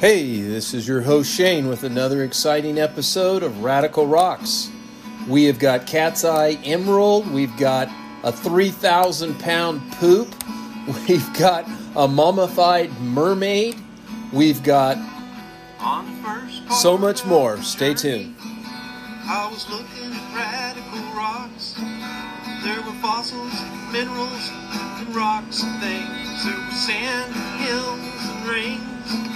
Hey, this is your host Shane with another exciting episode of Radical Rocks. We have got Cat's Eye Emerald, we've got a 3,000 pound poop, we've got a mummified mermaid, we've got so much more. Stay tuned. I was looking at radical rocks. There were fossils, minerals, and rocks and things. There were sand, hills, and rings.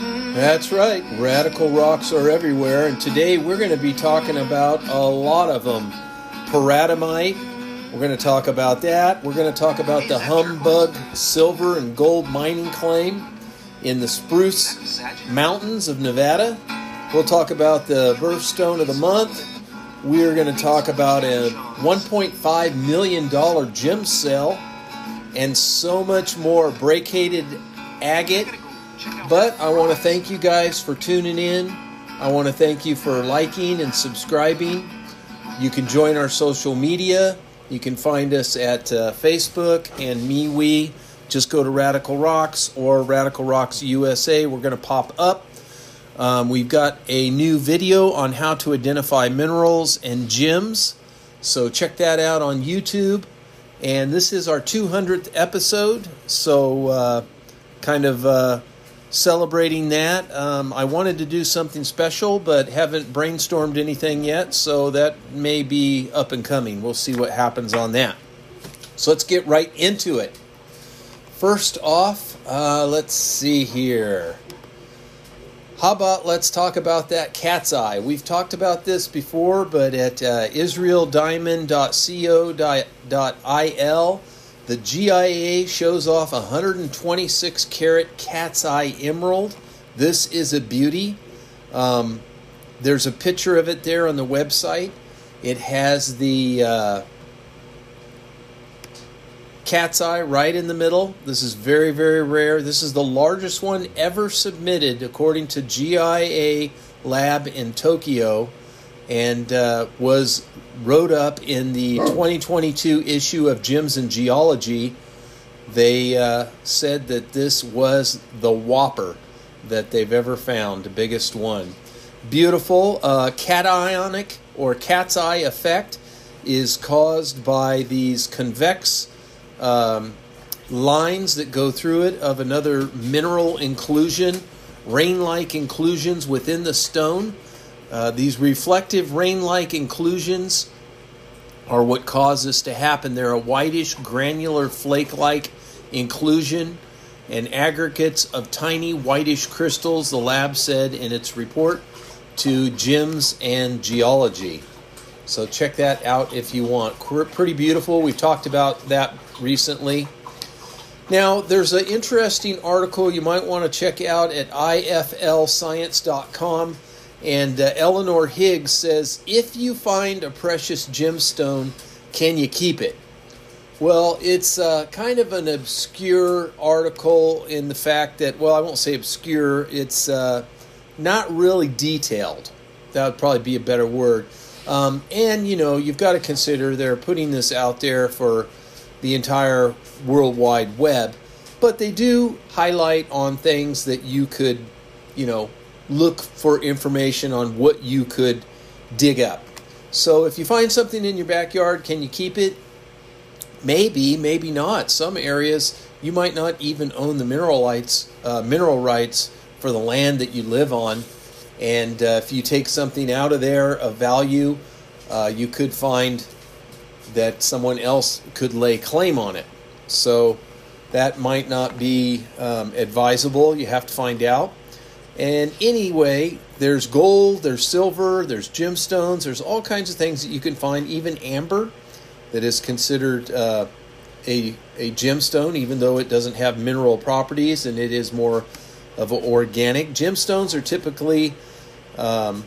That's right, radical rocks are everywhere, and today we're going to be talking about a lot of them. Paratomite, we're going to talk about that. We're going to talk about the humbug silver and gold mining claim in the Spruce Mountains of Nevada. We'll talk about the birthstone of the month. We're going to talk about a $1.5 million gem sale and so much more. Brecciated agate. But I want to thank you guys for tuning in. I want to thank you for liking and subscribing. You can join our social media. You can find us at uh, Facebook and MeWe. Just go to Radical Rocks or Radical Rocks USA. We're going to pop up. Um, we've got a new video on how to identify minerals and gems. So check that out on YouTube. And this is our 200th episode. So, uh, kind of uh, celebrating that. Um, I wanted to do something special, but haven't brainstormed anything yet. So, that may be up and coming. We'll see what happens on that. So, let's get right into it. First off, uh, let's see here. How about let's talk about that cat's eye? We've talked about this before, but at uh, israeldiamond.co.il, the GIA shows off a 126 carat cat's eye emerald. This is a beauty. Um, there's a picture of it there on the website. It has the uh, cat's eye right in the middle. This is very, very rare. This is the largest one ever submitted according to GIA Lab in Tokyo and uh, was wrote up in the 2022 issue of Gems and Gemology. They uh, said that this was the whopper that they've ever found, the biggest one. Beautiful uh, cationic or cat's eye effect is caused by these convex um, lines that go through it of another mineral inclusion, rain like inclusions within the stone. Uh, these reflective rain like inclusions are what cause this to happen. They're a whitish, granular, flake like inclusion and aggregates of tiny whitish crystals, the lab said in its report to Gems and Gemology. So check that out if you want. Pretty beautiful. We've talked about that recently. Now, there's an interesting article you might want to check out at iflscience.com. And uh, Eleanor Higgs says if you find a precious gemstone, can you keep it? Well, it's uh, kind of an obscure article in the fact that, well, I won't say obscure, it's uh, not really detailed. That would probably be a better word. Um, and, you know, you've got to consider they're putting this out there for the entire World Wide Web, but they do highlight on things that you could, you know, look for information on what you could dig up. So if you find something in your backyard, can you keep it? Maybe, maybe not. Some areas you might not even own the mineral rights, uh, mineral rights for the land that you live on. And uh, if you take something out of there of value, uh, you could find that someone else could lay claim on it. So that might not be um, advisable. You have to find out. And anyway, there's gold, there's silver, there's gemstones, there's all kinds of things that you can find, even amber that is considered uh, a, a gemstone, even though it doesn't have mineral properties and it is more of an organic. Gemstones are typically um,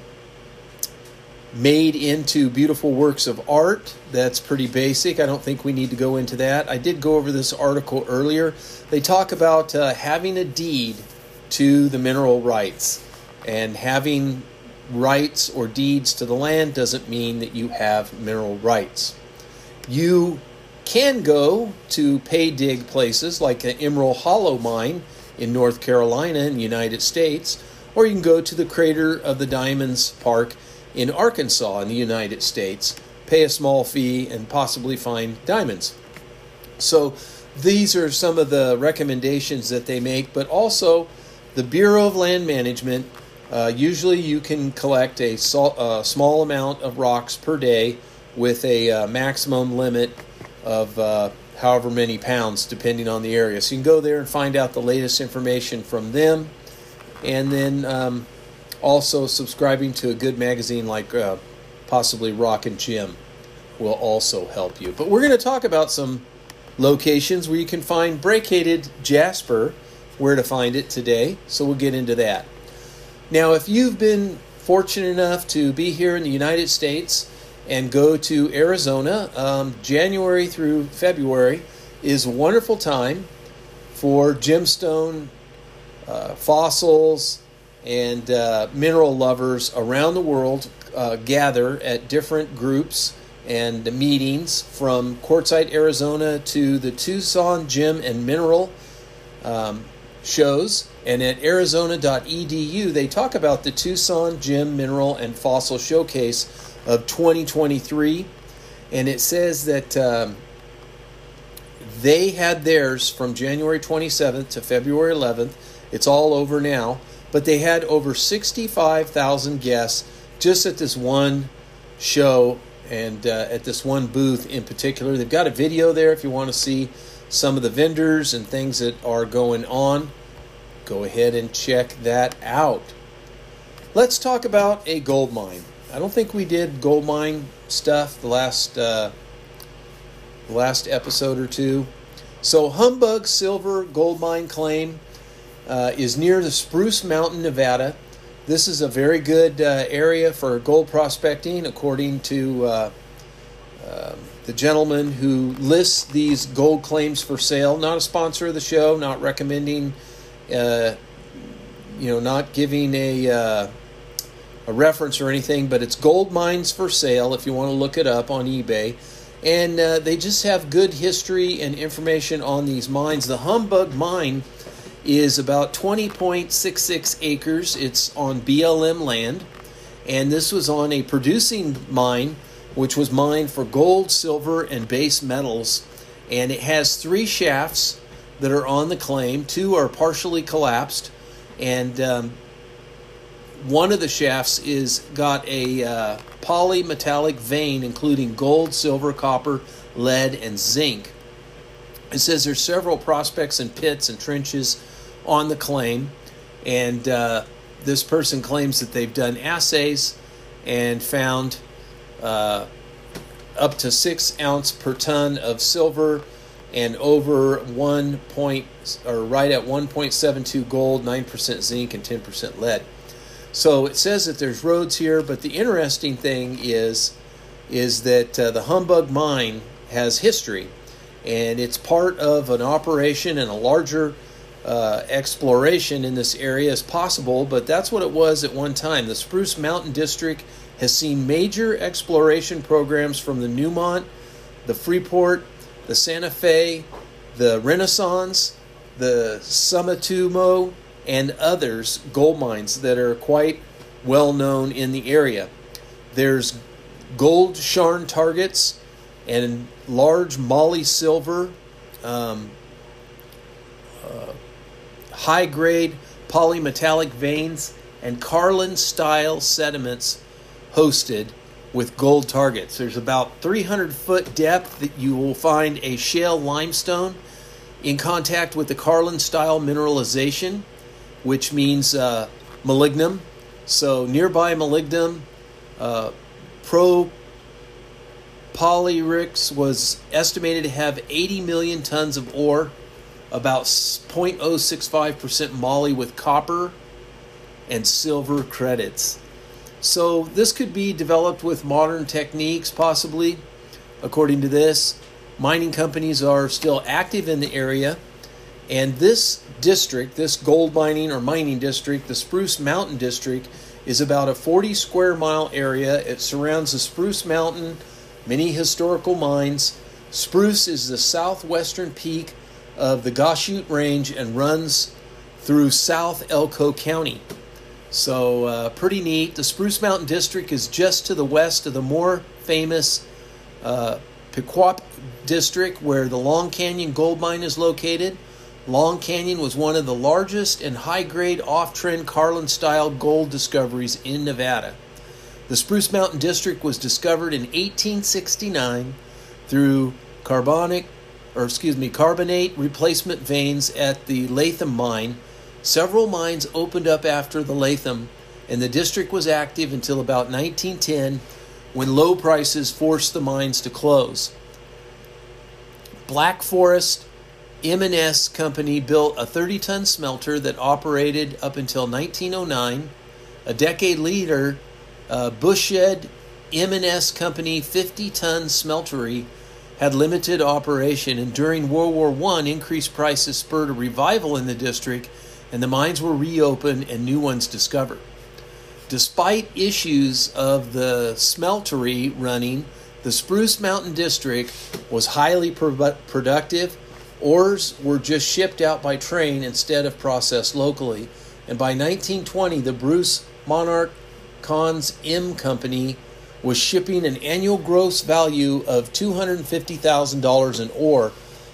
made into beautiful works of art. That's pretty basic. I don't think we need to go into that. I did go over this article earlier. They talk about uh, having a deed to the mineral rights, and having rights or deeds to the land doesn't mean that you have mineral rights. You can go to pay dig places like the Emerald Hollow Mine in North Carolina in the United States, or you can go to the Crater of the Diamonds Park in Arkansas in the United States, pay a small fee, and possibly find diamonds. So these are some of the recommendations that they make, but also the Bureau of Land Management. Uh, usually, you can collect a, sol- a, small amount of rocks per day with a uh, maximum limit of uh, however many pounds, depending on the area. So you can go there and find out the latest information from them. And then um, also subscribing to a good magazine like uh, possibly Rock and Gem will also help you. But we're going to talk about some locations where you can find brecciated jasper, where to find it today. So we'll get into that. Now, if you've been fortunate enough to be here in the United States, and go to Arizona. Um, January through February is a wonderful time for gemstone uh, fossils and uh, mineral lovers around the world uh, gather at different groups and meetings from Quartzsite, Arizona to the Tucson Gem and Mineral um, shows. And at arizona.edu, they talk about the Tucson Gem, Mineral, and Fossil Showcase of 2023, and it says that um, they had theirs from January 27th to February 11th. It's all over now, but they had over 65,000 guests just at this one show and uh, at this one booth in particular. They've got a video there if you want to see some of the vendors and things that are going on. Go ahead and check that out. Let's talk about a gold mine. I don't think we did gold mine stuff the last uh, last episode or two. So Humbug Silver Gold Mine Claim uh, is near the Spruce Mountain, Nevada. This is a very good uh, area for gold prospecting, according to uh, um, the gentleman who lists these gold claims for sale. Not a sponsor of the show, not recommending, uh, you know, not giving a uh, a reference or anything, but it's gold mines for sale if you want to look it up on eBay. And uh, they just have good history and information on these mines. The Humbug mine is about 20.66 acres. It's on BLM land. And this was on a producing mine, which was mined for gold, silver, and base metals. And it has three shafts that are on the claim. Two are partially collapsed. And um, one of the shafts is got a uh, polymetallic vein including gold, silver, copper, lead, and zinc. It says there's several prospects and pits and trenches on the claim, and uh, this person claims that they've done assays and found uh, up to six ounce per ton of silver and over one point or right at 1.72 gold, 9% zinc, and 10% lead. So it says that there's roads here, but the interesting thing is is that uh, the Humbug mine has history, and it's part of an operation and a larger uh, exploration in this area as possible. But that's what it was at one time. The Spruce Mountain District has seen major exploration programs from the Newmont, the Freeport, the Santa Fe, the Renaissance, the Sumitomo, and others gold mines that are quite well known in the area. There's gold skarn targets and large moly silver, um, uh, high grade polymetallic veins, and Carlin style sediments hosted with gold targets. There's about 300 foot depth that you will find a shale limestone in contact with the Carlin style mineralization which means uh, molybdenum. So nearby malignum, uh, Pro Polyrix was estimated to have 80 million tons of ore, about 0.065% moly with copper and silver credits. So this could be developed with modern techniques, possibly. According to this, mining companies are still active in the area, and this district, this gold mining or mining district, the Spruce Mountain District, is about a 40 square mile area. It surrounds the Spruce Mountain, many historical mines. Spruce is the southwestern peak of the Goshute Range and runs through South Elko County. So, uh, pretty neat. The Spruce Mountain District is just to the west of the more famous uh, District, where the Long Canyon Gold Mine is located. Long Canyon was one of the largest and high grade off trend Carlin style gold discoveries in Nevada. The Spruce Mountain District was discovered in 1869 through carbonic or excuse me, carbonate replacement veins at the Latham mine. Several mines opened up after the Latham, and the district was active until about 1910 when low prices forced the mines to close. Black Forest M&S Company built a 30-ton smelter that operated up until 1909. A decade later, uh, Bushhead M&S Company 50-ton smeltery had limited operation, and during World War I, increased prices spurred a revival in the district, and the mines were reopened and new ones discovered. Despite issues of the smeltery running, the Spruce Mountain District was highly pro- productive. Ores were just shipped out by train instead of processed locally. And by 1920, the Spruce Monarch Cons M Company was shipping an annual gross value of $250,000 in ore.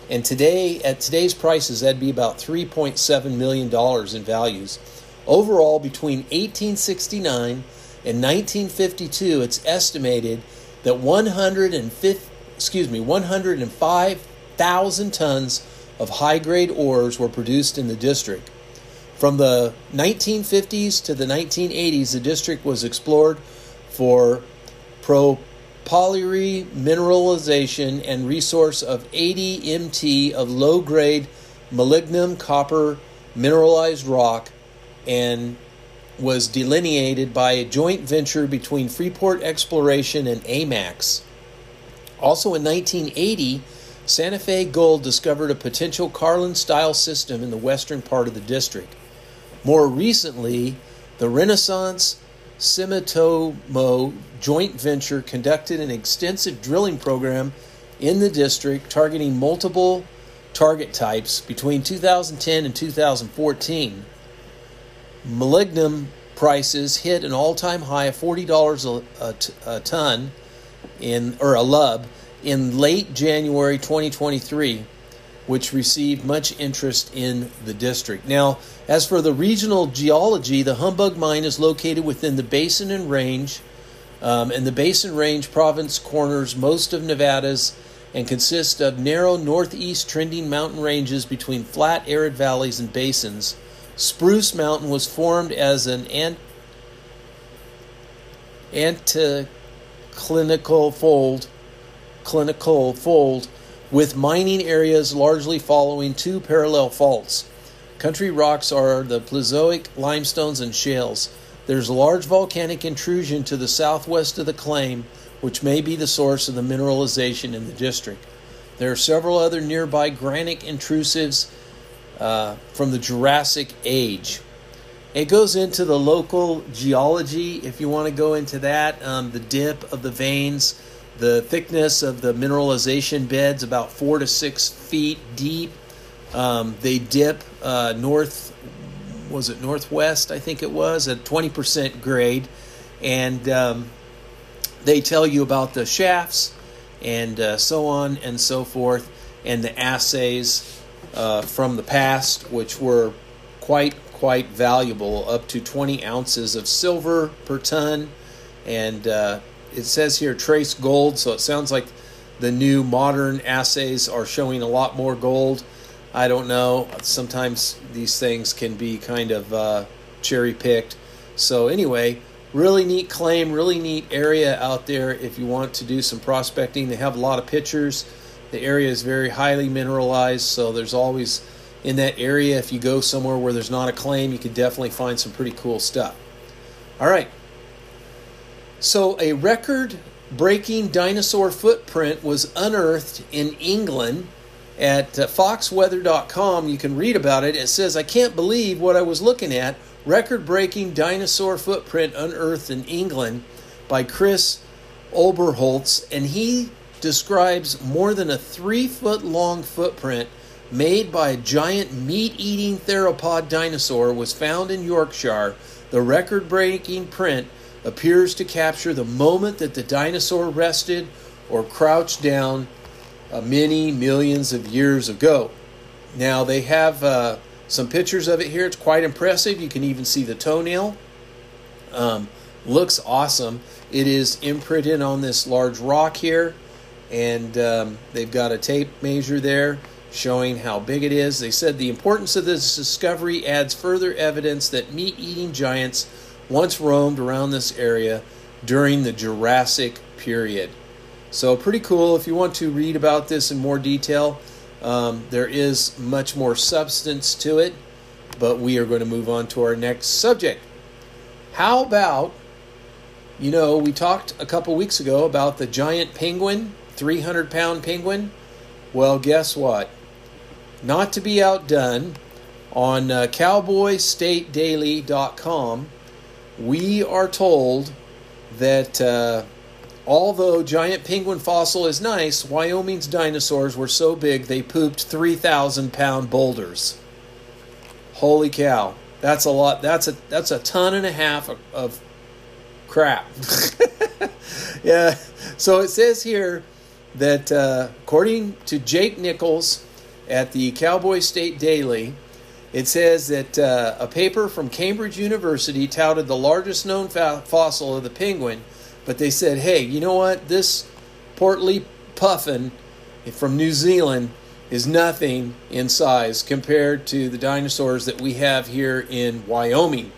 And today, at today's prices, that'd be about $3.7 million in values. Overall, between 1869 and 1952, it's estimated that 105, excuse me, 105,000 tons of high-grade ores were produced in the district. From the 1950s to the 1980s, the district was explored for propyliary mineralization and resource of 80 MT of low-grade molybdenum copper mineralized rock and was delineated by a joint venture between Freeport Exploration and AMAX. Also in 1980, Santa Fe Gold discovered a potential Carlin style system in the western part of the district. More recently, the Renaissance Sumitomo joint venture conducted an extensive drilling program in the district targeting multiple target types between 2010 and 2014 molybdenum prices hit an all-time high of $40 a, a, t- a ton in or a lub in late January 2023 which received much interest in the district. Now, as for the regional geology, the Humbug mine is located within the Basin and Range, um, and the Basin Range province corners most of Nevada's and consists of narrow northeast trending mountain ranges between flat, arid valleys and basins. Spruce Mountain was formed as an ant- anticlinical fold, clinical fold, with mining areas largely following two parallel faults. Country rocks are the Paleozoic limestones and shales. There's a large volcanic intrusion to the southwest of the claim, which may be the source of the mineralization in the district. There are several other nearby granitic intrusives uh, from the Jurassic Age. It goes into the local geology, if you want to go into that, um, the dip of the veins, the thickness of the mineralization beds, about four to six feet deep. Um, they dip uh, north, was it northwest? I think it was at 20% grade, and um, they tell you about the shafts and uh, so on and so forth, and the assays uh, from the past, which were quite quite valuable, up to 20 ounces of silver per ton, and uh, it says here trace gold, so it sounds like the new modern assays are showing a lot more gold. I don't know. Sometimes these things can be kind of uh, cherry picked. So anyway, really neat claim, really neat area out there if you want to do some prospecting. They have a lot of pictures the area is very highly mineralized, so there's always in that area, if you go somewhere where there's not a claim, you could definitely find some pretty cool stuff. All right. So, a record breaking dinosaur footprint was unearthed in England at uh, foxweather.com. You can read about it. It says, I can't believe what I was looking at. Record breaking dinosaur footprint unearthed in England by Chris Oberholtz. And he describes more than a three foot long footprint made by a giant meat eating theropod dinosaur was found in Yorkshire. The record breaking print appears to capture the moment that the dinosaur rested or crouched down uh, many millions of years ago. Now, they have uh, some pictures of it here. It's quite impressive. You can even see the toenail. Um, looks awesome. It is imprinted on this large rock here, and um, they've got a tape measure there showing how big it is. They said the importance of this discovery adds further evidence that meat eating giants once roamed around this area during the Jurassic period. So, pretty cool. If you want to read about this in more detail, um, there is much more substance to it, but we are going to move on to our next subject. How about, you know, we talked a couple weeks ago about the giant penguin, 300 pound penguin. Well, guess what? Not to be outdone, on uh, cowboystatedaily.com, we are told that uh, although giant penguin fossil is nice, Wyoming's dinosaurs were so big they pooped 3,000 pound boulders. Holy cow. That's a lot. That's a that's a ton and a half of, of crap. yeah. So it says here that uh, according to Jake Nichols at the Cowboy State Daily, it says that uh, a paper from Cambridge University touted the largest known fa- fossil of the penguin, but they said, hey, you know what? This portly puffin from New Zealand is nothing in size compared to the dinosaurs that we have here in Wyoming.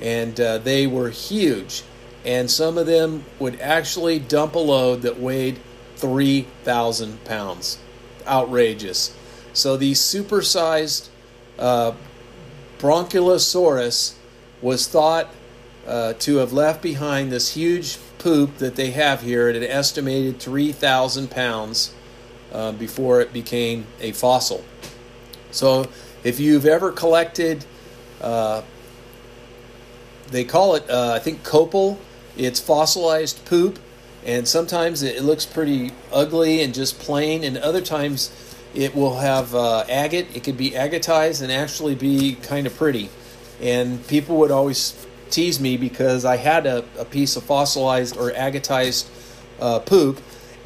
And uh, they were huge. And some of them would actually dump a load that weighed 3,000 pounds. Outrageous. So these supersized uh, Bronchilosaurus was thought uh, to have left behind this huge poop that they have here at an estimated 3,000 pounds uh, before it became a fossil. So, if you've ever collected, uh, they call it, uh, I think, copal, it's fossilized poop, and sometimes it looks pretty ugly and just plain, and other times it will have uh, agate. It could be agatized and actually be kind of pretty. And people would always tease me because I had a, a piece of fossilized or agatized uh, poop,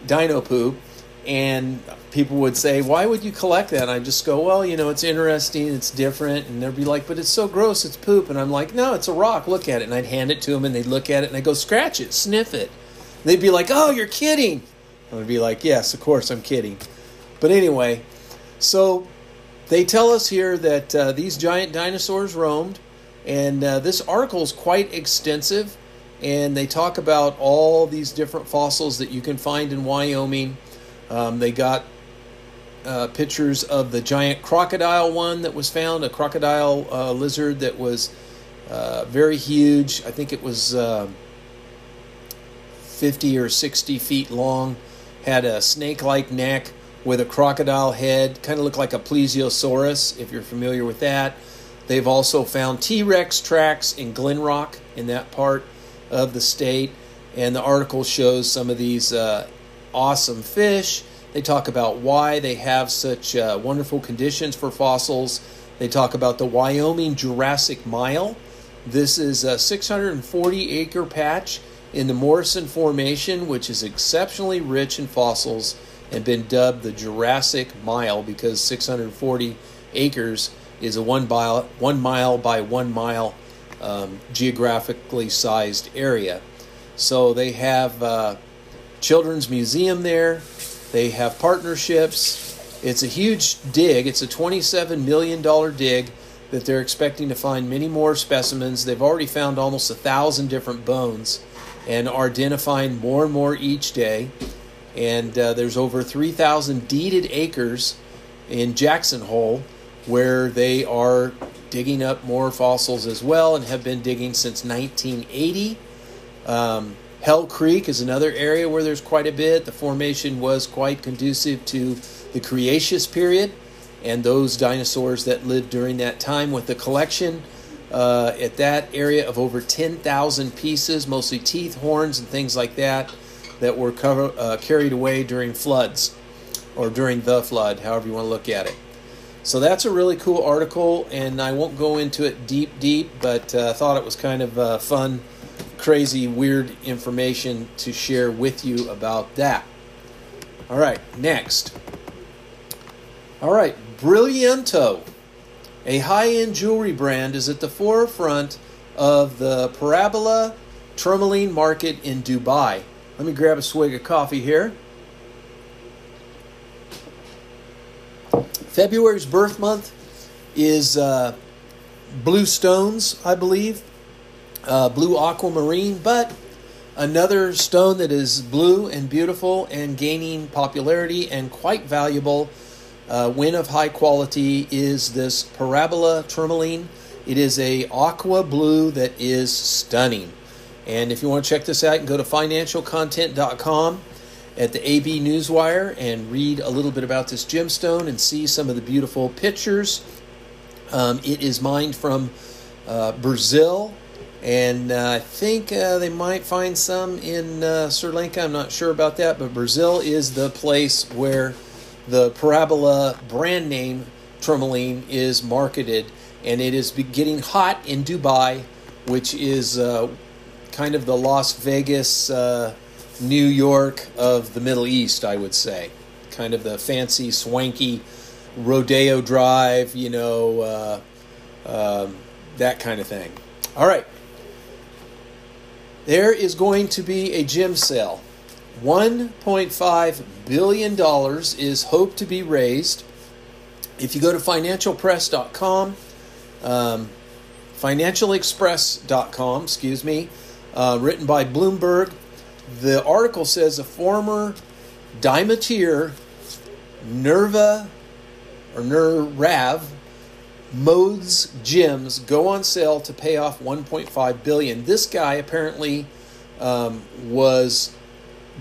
dino poop, and people would say, Why would you collect that? And I just go, Well, you know, it's interesting, it's different. And they'd be like, But it's so gross, it's poop. And I'm like, No, it's a rock, look at it. And I'd hand it to them and they'd look at it and I'd go, Scratch it, sniff it. And they'd be like, Oh, you're kidding. And I'd be like, Yes, of course, I'm kidding. But anyway, so they tell us here that uh, these giant dinosaurs roamed, and uh, this article is quite extensive. And they talk about all these different fossils that you can find in Wyoming. Um, they got uh, pictures of the giant crocodile one that was found, a crocodile uh, lizard that was uh, very huge. I think it was uh, 50 or 60 feet long, had a snake like neck with a crocodile head, kind of looked like a plesiosaurus, if you're familiar with that. They've also found T Rex tracks in Glenrock in that part of the state. And the article shows some of these uh, awesome fish. They talk about why they have such uh, wonderful conditions for fossils. They talk about the Wyoming Jurassic Mile. This is a 640 acre patch in the Morrison Formation, which is exceptionally rich in fossils and been dubbed the Jurassic Mile because 640 acres is a one mile, one mile by one mile um, geographically sized area. So they have uh, children's museum there. They have partnerships. It's a huge dig. It's a $27 million dig that they're expecting to find many more specimens. They've already found almost a thousand different bones and are identifying more and more each day and uh, there's over 3,000 deeded acres in Jackson Hole where they are digging up more fossils as well and have been digging since 1980. Um, Hell Creek is another area where there's quite a bit. The formation was quite conducive to the Cretaceous period and those dinosaurs that lived during that time with the collection uh, at that area of over 10,000 pieces, mostly teeth, horns, and things like that, that were cover, uh, carried away during floods or during the flood, however you want to look at it. So that's a really cool article, and I won't go into it deep, deep, but uh, I thought it was kind of uh, fun, crazy, weird information to share with you about that. All right, next. All right, Brillianto, a high end jewelry brand, is at the forefront of the Paraiba tourmaline market in Dubai. Let me grab a swig of coffee here. February's birth month is uh, blue stones, I believe, uh, blue aquamarine, but another stone that is blue and beautiful and gaining popularity and quite valuable uh, when of high quality is this Paraiba tourmaline. It is a aqua blue that is stunning. And if you want to check this out, you can go to financialcontent.com at the AB Newswire and read a little bit about this gemstone and see some of the beautiful pictures. Um, it is mined from uh, Brazil, and uh, I think uh, they might find some in uh, Sri Lanka. I'm not sure about that, but Brazil is the place where the Paraiba brand name tourmaline is marketed, and it is getting hot in Dubai, which is uh, kind of the Las Vegas uh, New York of the Middle East, I would say. Kind of the fancy, swanky Rodeo Drive, you know, uh, um, that kind of thing. All right. There is going to be a gem sale. $1.5 billion is hoped to be raised. If you go to financialpress.com, um, financialexpress.com, excuse me, uh, written by Bloomberg, the article says a former Diamantaire Nerva or Nirav Modi's gems go on sale to pay off 1.5 billion. This guy apparently um, was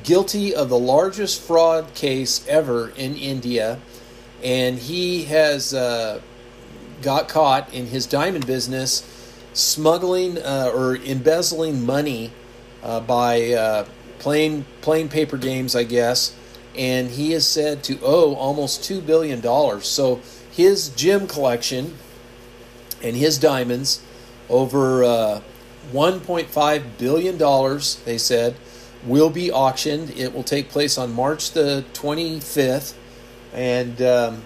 guilty of the largest fraud case ever in India, and he has uh, got caught in his diamond business smuggling uh, or embezzling money uh, by uh, playing playing paper games, I guess, and he is said to owe almost two billion dollars. So his gem collection and his diamonds over uh, 1.5 billion dollars. They said will be auctioned. It will take place on March the 25th, and um,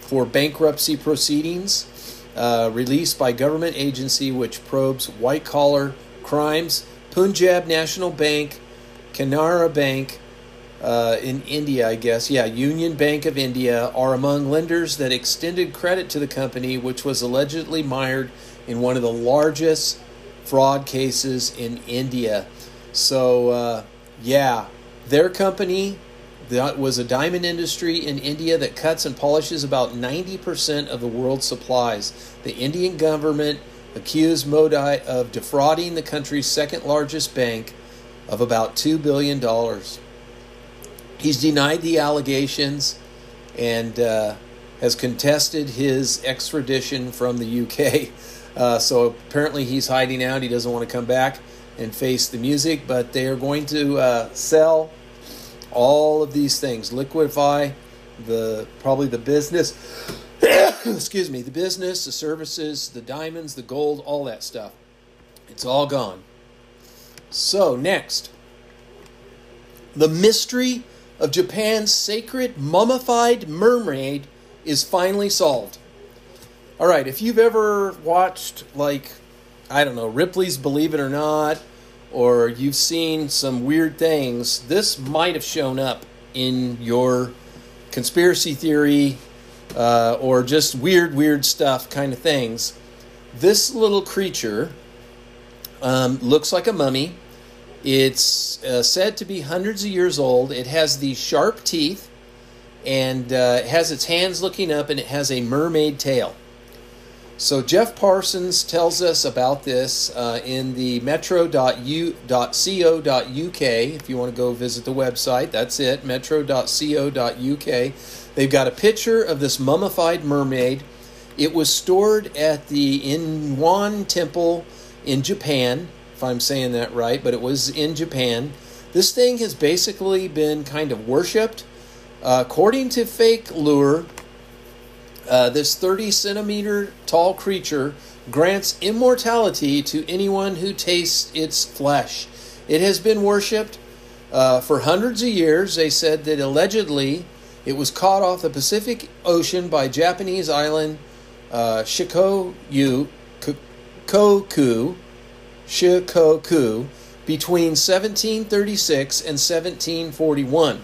for bankruptcy proceedings. Uh, released by government agency which probes white collar crimes. Punjab National Bank Canara Bank uh, in India, I guess, yeah, Union Bank of India are among lenders that extended credit to the company, which was allegedly mired in one of the largest fraud cases in India. So, uh, yeah, their company that was a diamond industry in India that cuts and polishes about 90% of the world's supplies. The Indian government accused Modi of defrauding the country's second largest bank of about $2 billion. He's denied the allegations and uh, has contested his extradition from the UK. Uh, so apparently he's hiding out. He doesn't want to come back and face the music, but they are going to uh, sell all of these things liquefy the probably the business excuse me the business the services the diamonds the gold all that stuff it's all gone so, next, the mystery of Japan's sacred mummified mermaid is finally solved. All right, if you've ever watched, like, I don't know, Ripley's Believe It or Not, or you've seen some weird things, this might have shown up in your conspiracy theory uh, or just weird, weird stuff kind of things. This little creature um, looks like a mummy. It's uh, said to be hundreds of years old. It has these sharp teeth and uh, it has its hands looking up and it has a mermaid tail. So Jeff Parsons tells us about this uh, in the metro.u.co.uk. If you want to go visit the website, that's it, metro.co.uk. They've got a picture of this mummified mermaid. It was stored at the Inwan Temple in Japan, if I'm saying that right, but it was in Japan. This thing has basically been kind of worshipped. Uh, according to fake lure, uh, this 30 centimeter tall creature grants immortality to anyone who tastes its flesh. It has been worshipped uh, for hundreds of years. They said that allegedly it was caught off the Pacific Ocean by Japanese island uh, Shikoku, Koku, Shikoku between 1736 and 1741.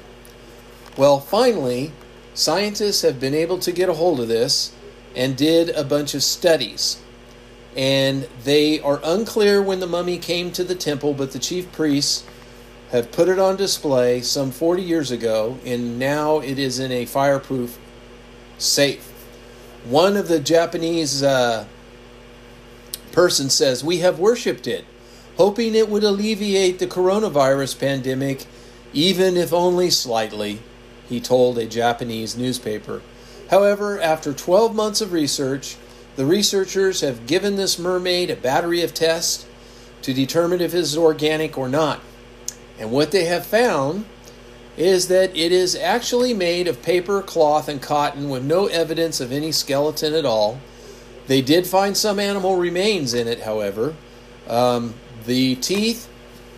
Well, finally, scientists have been able to get a hold of this and did a bunch of studies. And they are unclear when the mummy came to the temple, but the chief priests have put it on display some 40 years ago, and now it is in a fireproof safe. One of the Japanese uh, person says, We have worshipped it, hoping it would alleviate the coronavirus pandemic, even if only slightly he told a Japanese newspaper. However, after 12 months of research, the researchers have given this mermaid a battery of tests to determine if it is organic or not. And what they have found is that it is actually made of paper, cloth, and cotton with no evidence of any skeleton at all. They did find some animal remains in it, however. Um, the teeth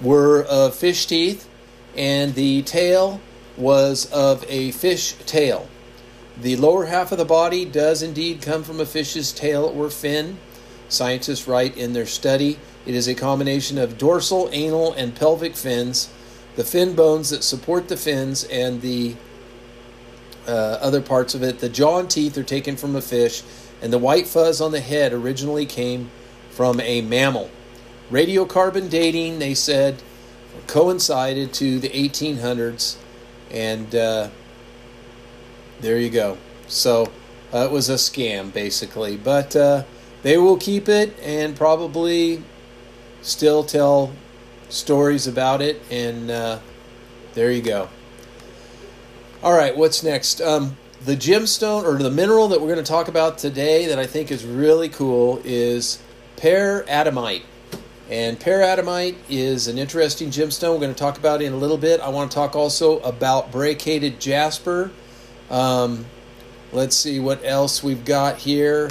were of fish teeth, and the tail was of a fish tail. The lower half of the body does indeed come from a fish's tail or fin. Scientists write in their study it is a combination of dorsal, anal, and pelvic fins. The fin bones that support the fins and the uh, other parts of it, the jaw and teeth are taken from a fish, and the white fuzz on the head originally came from a mammal. Radiocarbon dating, they said, coincided to the 1800s and uh, there you go. So uh, it was a scam, basically. But uh, they will keep it and probably still tell stories about it. And uh, there you go. All right, what's next? Um, the gemstone or the mineral that we're going to talk about today that I think is really cool is peradamite. And peradamite is an interesting gemstone we're going to talk about in a little bit. I want to talk also about brecciated jasper. Um, let's see what else we've got here.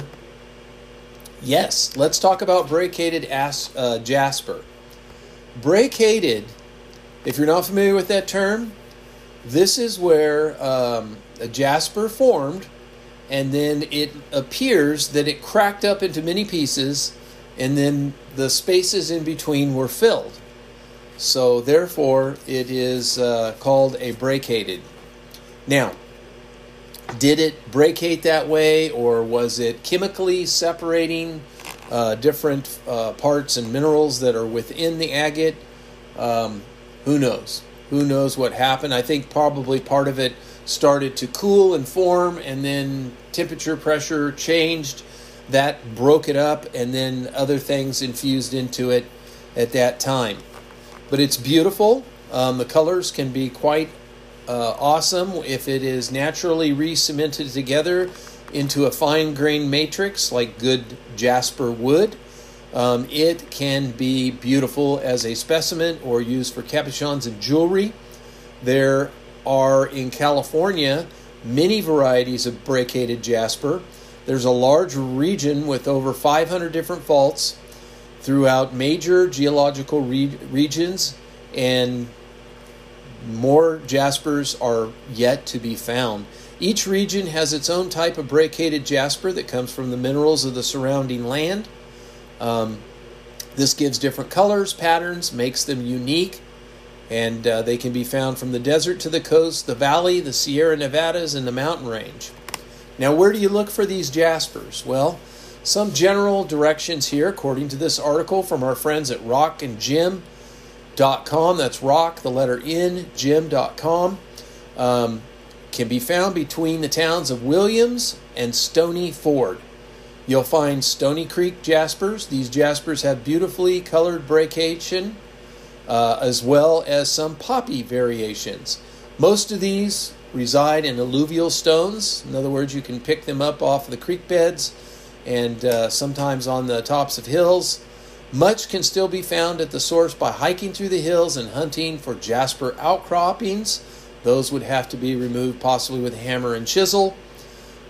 Yes, let's talk about brecciated as, uh, jasper. Brecciated, if you're not familiar with that term, this is where um, a jasper formed and then it appears that it cracked up into many pieces and then the spaces in between were filled. So, therefore, it is uh, called a brecciated. Now, did it brecciate that way, or was it chemically separating uh, different uh, parts and minerals that are within the agate? Um, who knows? Who knows what happened? I think probably part of it started to cool and form, and then temperature pressure changed that broke it up, and then other things infused into it at that time. But it's beautiful. Um, the colors can be quite uh, awesome if it is naturally re cemented together into a fine grained matrix like good jasper wood. Um, it can be beautiful as a specimen or used for cabochons and jewelry. There are in California many varieties of brecciated jasper. There's a large region with over 500 different faults throughout major geological re- regions, and more jaspers are yet to be found. Each region has its own type of brecciated jasper that comes from the minerals of the surrounding land. Um, this gives different colors, patterns, makes them unique, and uh, they can be found from the desert to the coast, the valley, the Sierra Nevadas, and the mountain range. Now, where do you look for these jaspers? Well, some general directions here, according to this article from our friends at rockandgem.com. That's rock, the letter N, gem.com. Um, can be found between the towns of Williams and Stony Ford. You'll find Stony Creek jaspers. These jaspers have beautifully colored brecciation, uh, as well as some poppy variations. Most of these reside in alluvial stones. In other words, you can pick them up off the creek beds and uh, sometimes on the tops of hills. Much can still be found at the source by hiking through the hills and hunting for jasper outcroppings. Those would have to be removed possibly with hammer and chisel.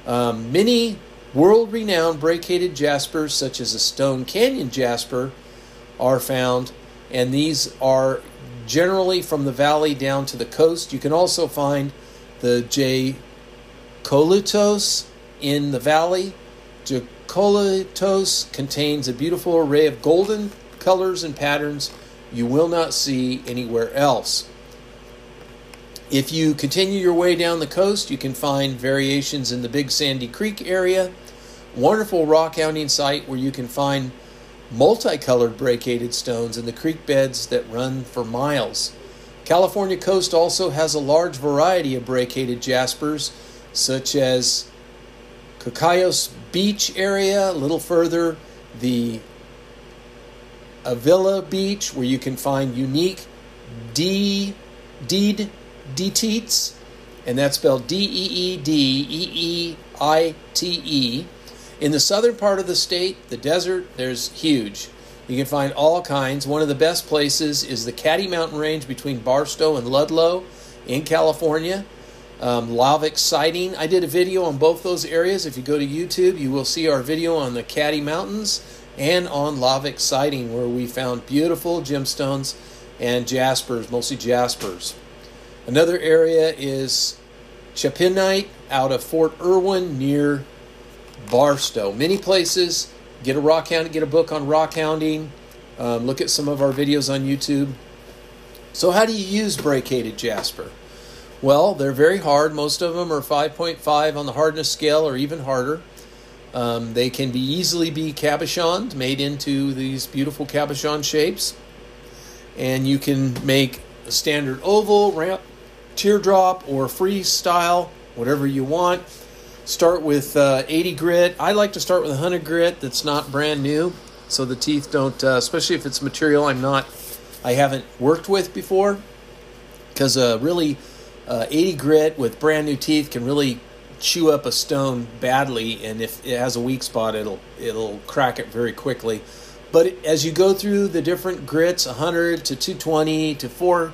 Um, many world renowned brecciated jaspers, such as the Stone Canyon jasper, are found, and these are generally from the valley down to the coast. You can also find the J. colutos in the valley. J. colutos contains a beautiful array of golden colors and patterns you will not see anywhere else. If you continue your way down the coast, you can find variations in the Big Sandy Creek area. Wonderful rock hounding site where you can find multicolored brecciated stones in the creek beds that run for miles. California coast also has a large variety of brecciated jaspers, such as Cayucos Beach area, a little further, the Avila Beach, where you can find unique D deed deetites, and that's spelled D E E D E E I T E. In the southern part of the state, the desert, there's huge. You can find all kinds. One of the best places is the Caddy Mountain Range between Barstow and Ludlow in California. Um, Lavic Siding. I did a video on both those areas. If you go to YouTube, you will see our video on the Caddy Mountains and on Lavic Siding, where we found beautiful gemstones and jaspers, mostly jaspers. Another area is Chapenite out of Fort Irwin near Barstow. Many places. Get a rock hound, get a book on rock hounding. Um, look at some of our videos on YouTube. So, how do you use brecciated jasper? Well, they're very hard. Most of them are 5.5 on the hardness scale or even harder. Um, they can be easily be cabochoned, made into these beautiful cabochon shapes. And you can make a standard oval, ramp, teardrop, or freestyle, whatever you want. Start with uh, 80 grit. I like to start with 100 grit that's not brand new, so the teeth don't, uh, especially if it's material I'm not, I haven't worked with before, because uh, really, uh, 80 grit with brand new teeth can really chew up a stone badly, and if it has a weak spot, it'll it'll crack it very quickly. But as you go through the different grits, 100 to 220 to 400s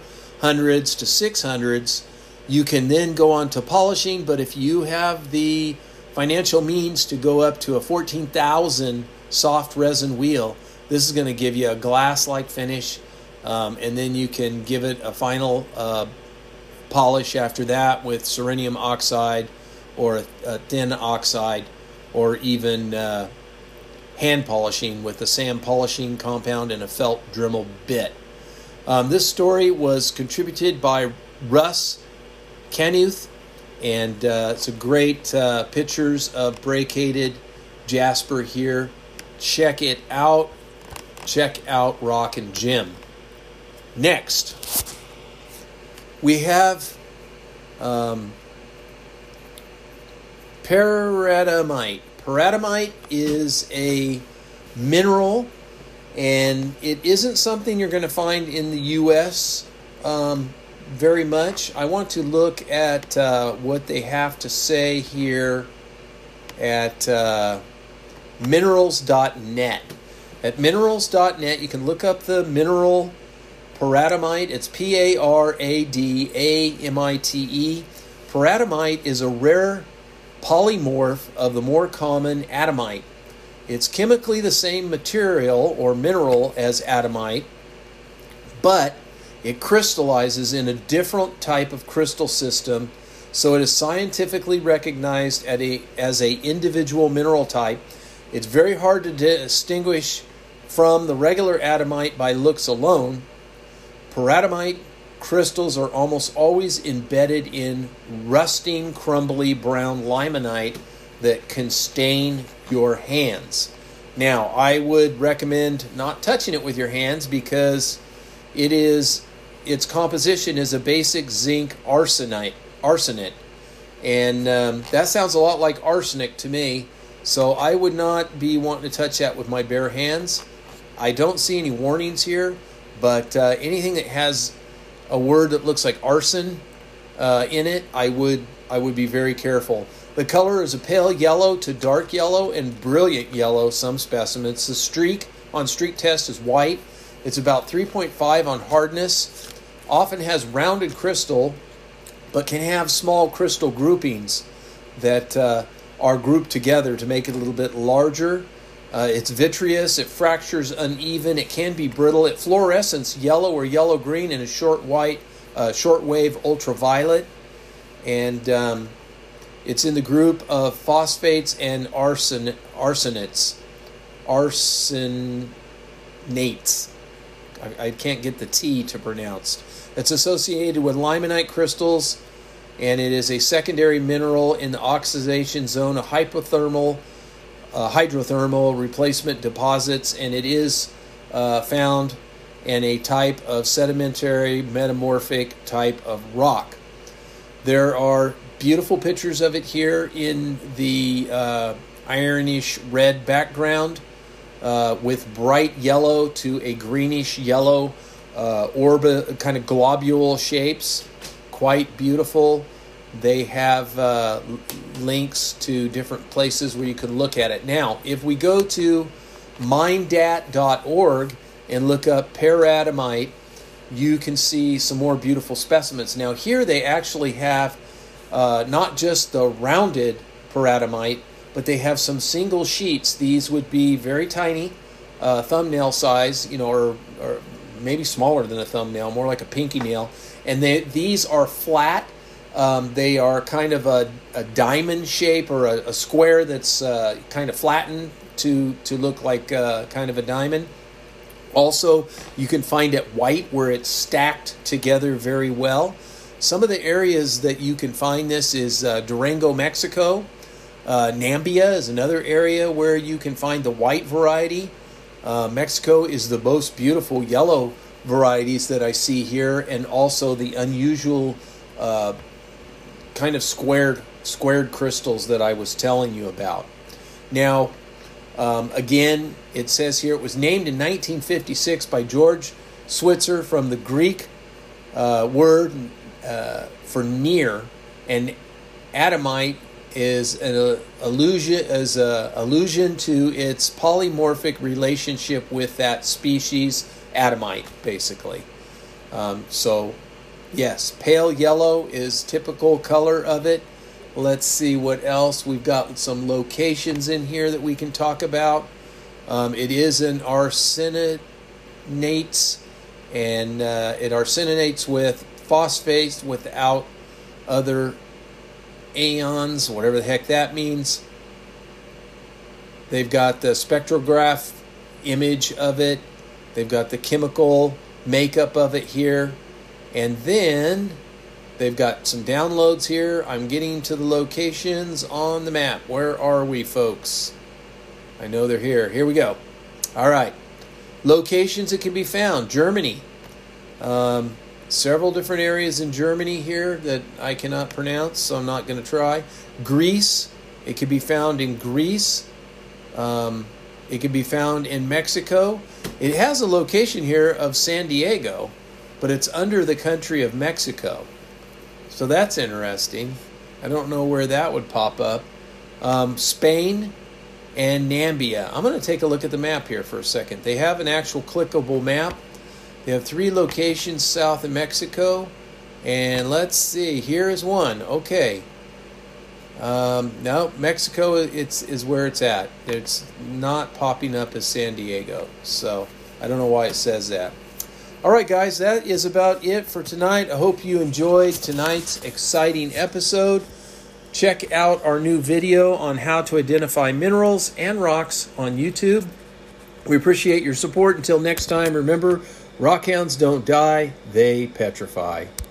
to 600s, you can then go on to polishing, but if you have the financial means to go up to a 14,000 soft resin wheel, this is going to give you a glass like finish, um, and then you can give it a final uh, polish after that with cerium oxide or a, a tin oxide or even uh, hand polishing with a sand polishing compound and a felt Dremel bit. Um, this story was contributed by Russ Canuth, and uh, it's a great uh, pictures of brecciated jasper here. Check it out. Check out Rock and Gem. Next, we have um. Paradamite is a mineral, and it isn't something you're going to find in the U.S. Um, very much. I want to look at uh, what they have to say here at uh, minerals.net. At minerals.net, you can look up the mineral paradamite. It's P A R A D A M I T E. Paradamite is a rare polymorph of the more common adamite. It's chemically the same material or mineral as adamite, but it crystallizes in a different type of crystal system, so it is scientifically recognized a, as a individual mineral type. It's very hard to distinguish from the regular adamite by looks alone. Paradamite crystals are almost always embedded in rusting, crumbly brown limonite that can stain your hands. Now, I would recommend not touching it with your hands because it is its composition is a basic zinc arsenite, arsenate, and um, that sounds a lot like arsenic to me. So I would not be wanting to touch that with my bare hands. I don't see any warnings here, but uh, anything that has a word that looks like arson uh, in it, I would I would be very careful. The color is a pale yellow to dark yellow and brilliant yellow. Some specimens. The streak on streak test is white. It's about 3.5 on hardness. Often has rounded crystal, but can have small crystal groupings that uh, are grouped together to make it a little bit larger. Uh, it's vitreous, it fractures uneven, it can be brittle. It fluorescence yellow or yellow green in a short white, uh, short wave ultraviolet. And um, it's in the group of phosphates and arsen, arsenates. Arsenates. I, I can't get the T to pronounce. It's associated with limonite crystals, and it is a secondary mineral in the oxidation zone of hypothermal, uh, hydrothermal replacement deposits, and it is uh, found in a type of sedimentary metamorphic type of rock. There are beautiful pictures of it here in the uh, ironish red background uh, with bright yellow to a greenish yellow uh, orbit, kind of globule shapes. Quite beautiful. They have uh, links to different places where you can look at it. Now, if we go to mindat.org and look up paradamite, you can see some more beautiful specimens. Now, here they actually have uh, not just the rounded paradamite, but they have some single sheets. These would be very tiny, uh, thumbnail size, you know, or, or maybe smaller than a thumbnail, more like a pinky nail. And they, these are flat. Um, they are kind of a, a diamond shape or a, a square that's uh, kind of flattened to, to look like uh, kind of a diamond. Also, you can find it white where it's stacked together very well. Some of the areas that you can find this is uh, Durango, Mexico. Uh, Nambia is another area where you can find the white variety. Uh, Mexico is the most beautiful yellow varieties that I see here, and also the unusual uh, kind of squared squared crystals that I was telling you about. Now, um, again, it says here it was named in 1956 by George Switzer from the Greek uh, word uh, for near, and Adamite is an uh, allusion as a allusion to its polymorphic relationship with that species Adamite, basically. Um, so, yes, pale yellow is typical color of it. Let's see what else we've got. Some locations in here that we can talk about. Um, it is an arsenates, and uh, it arsenates with phosphates without other ions, whatever the heck that means. They've got the spectrograph image of it. They've got the chemical makeup of it here. And then they've got some downloads here. I'm getting to the locations on the map. Where are we, folks? I know they're here. Here we go. All right. Locations that can be found Germany. Um, several different areas in Germany here that I cannot pronounce, so I'm not going to try. Greece, it could be found in Greece. Um, it could be found in Mexico. It has a location here of San Diego, but it's under the country of Mexico. So that's interesting. I don't know where that would pop up. Um, Spain and Nambia. I'm going to take a look at the map here for a second. They have an actual clickable map they have three locations south of Mexico. And let's see, here is one. Okay. Um, no, Mexico it's is where it's at. It's not popping up as San Diego. So I don't know why it says that. All right, guys, that is about it for tonight. I hope you enjoyed tonight's exciting episode. Check out our new video on how to identify minerals and rocks on YouTube. We appreciate your support. Until next time, remember Rockhounds don't die, they petrify.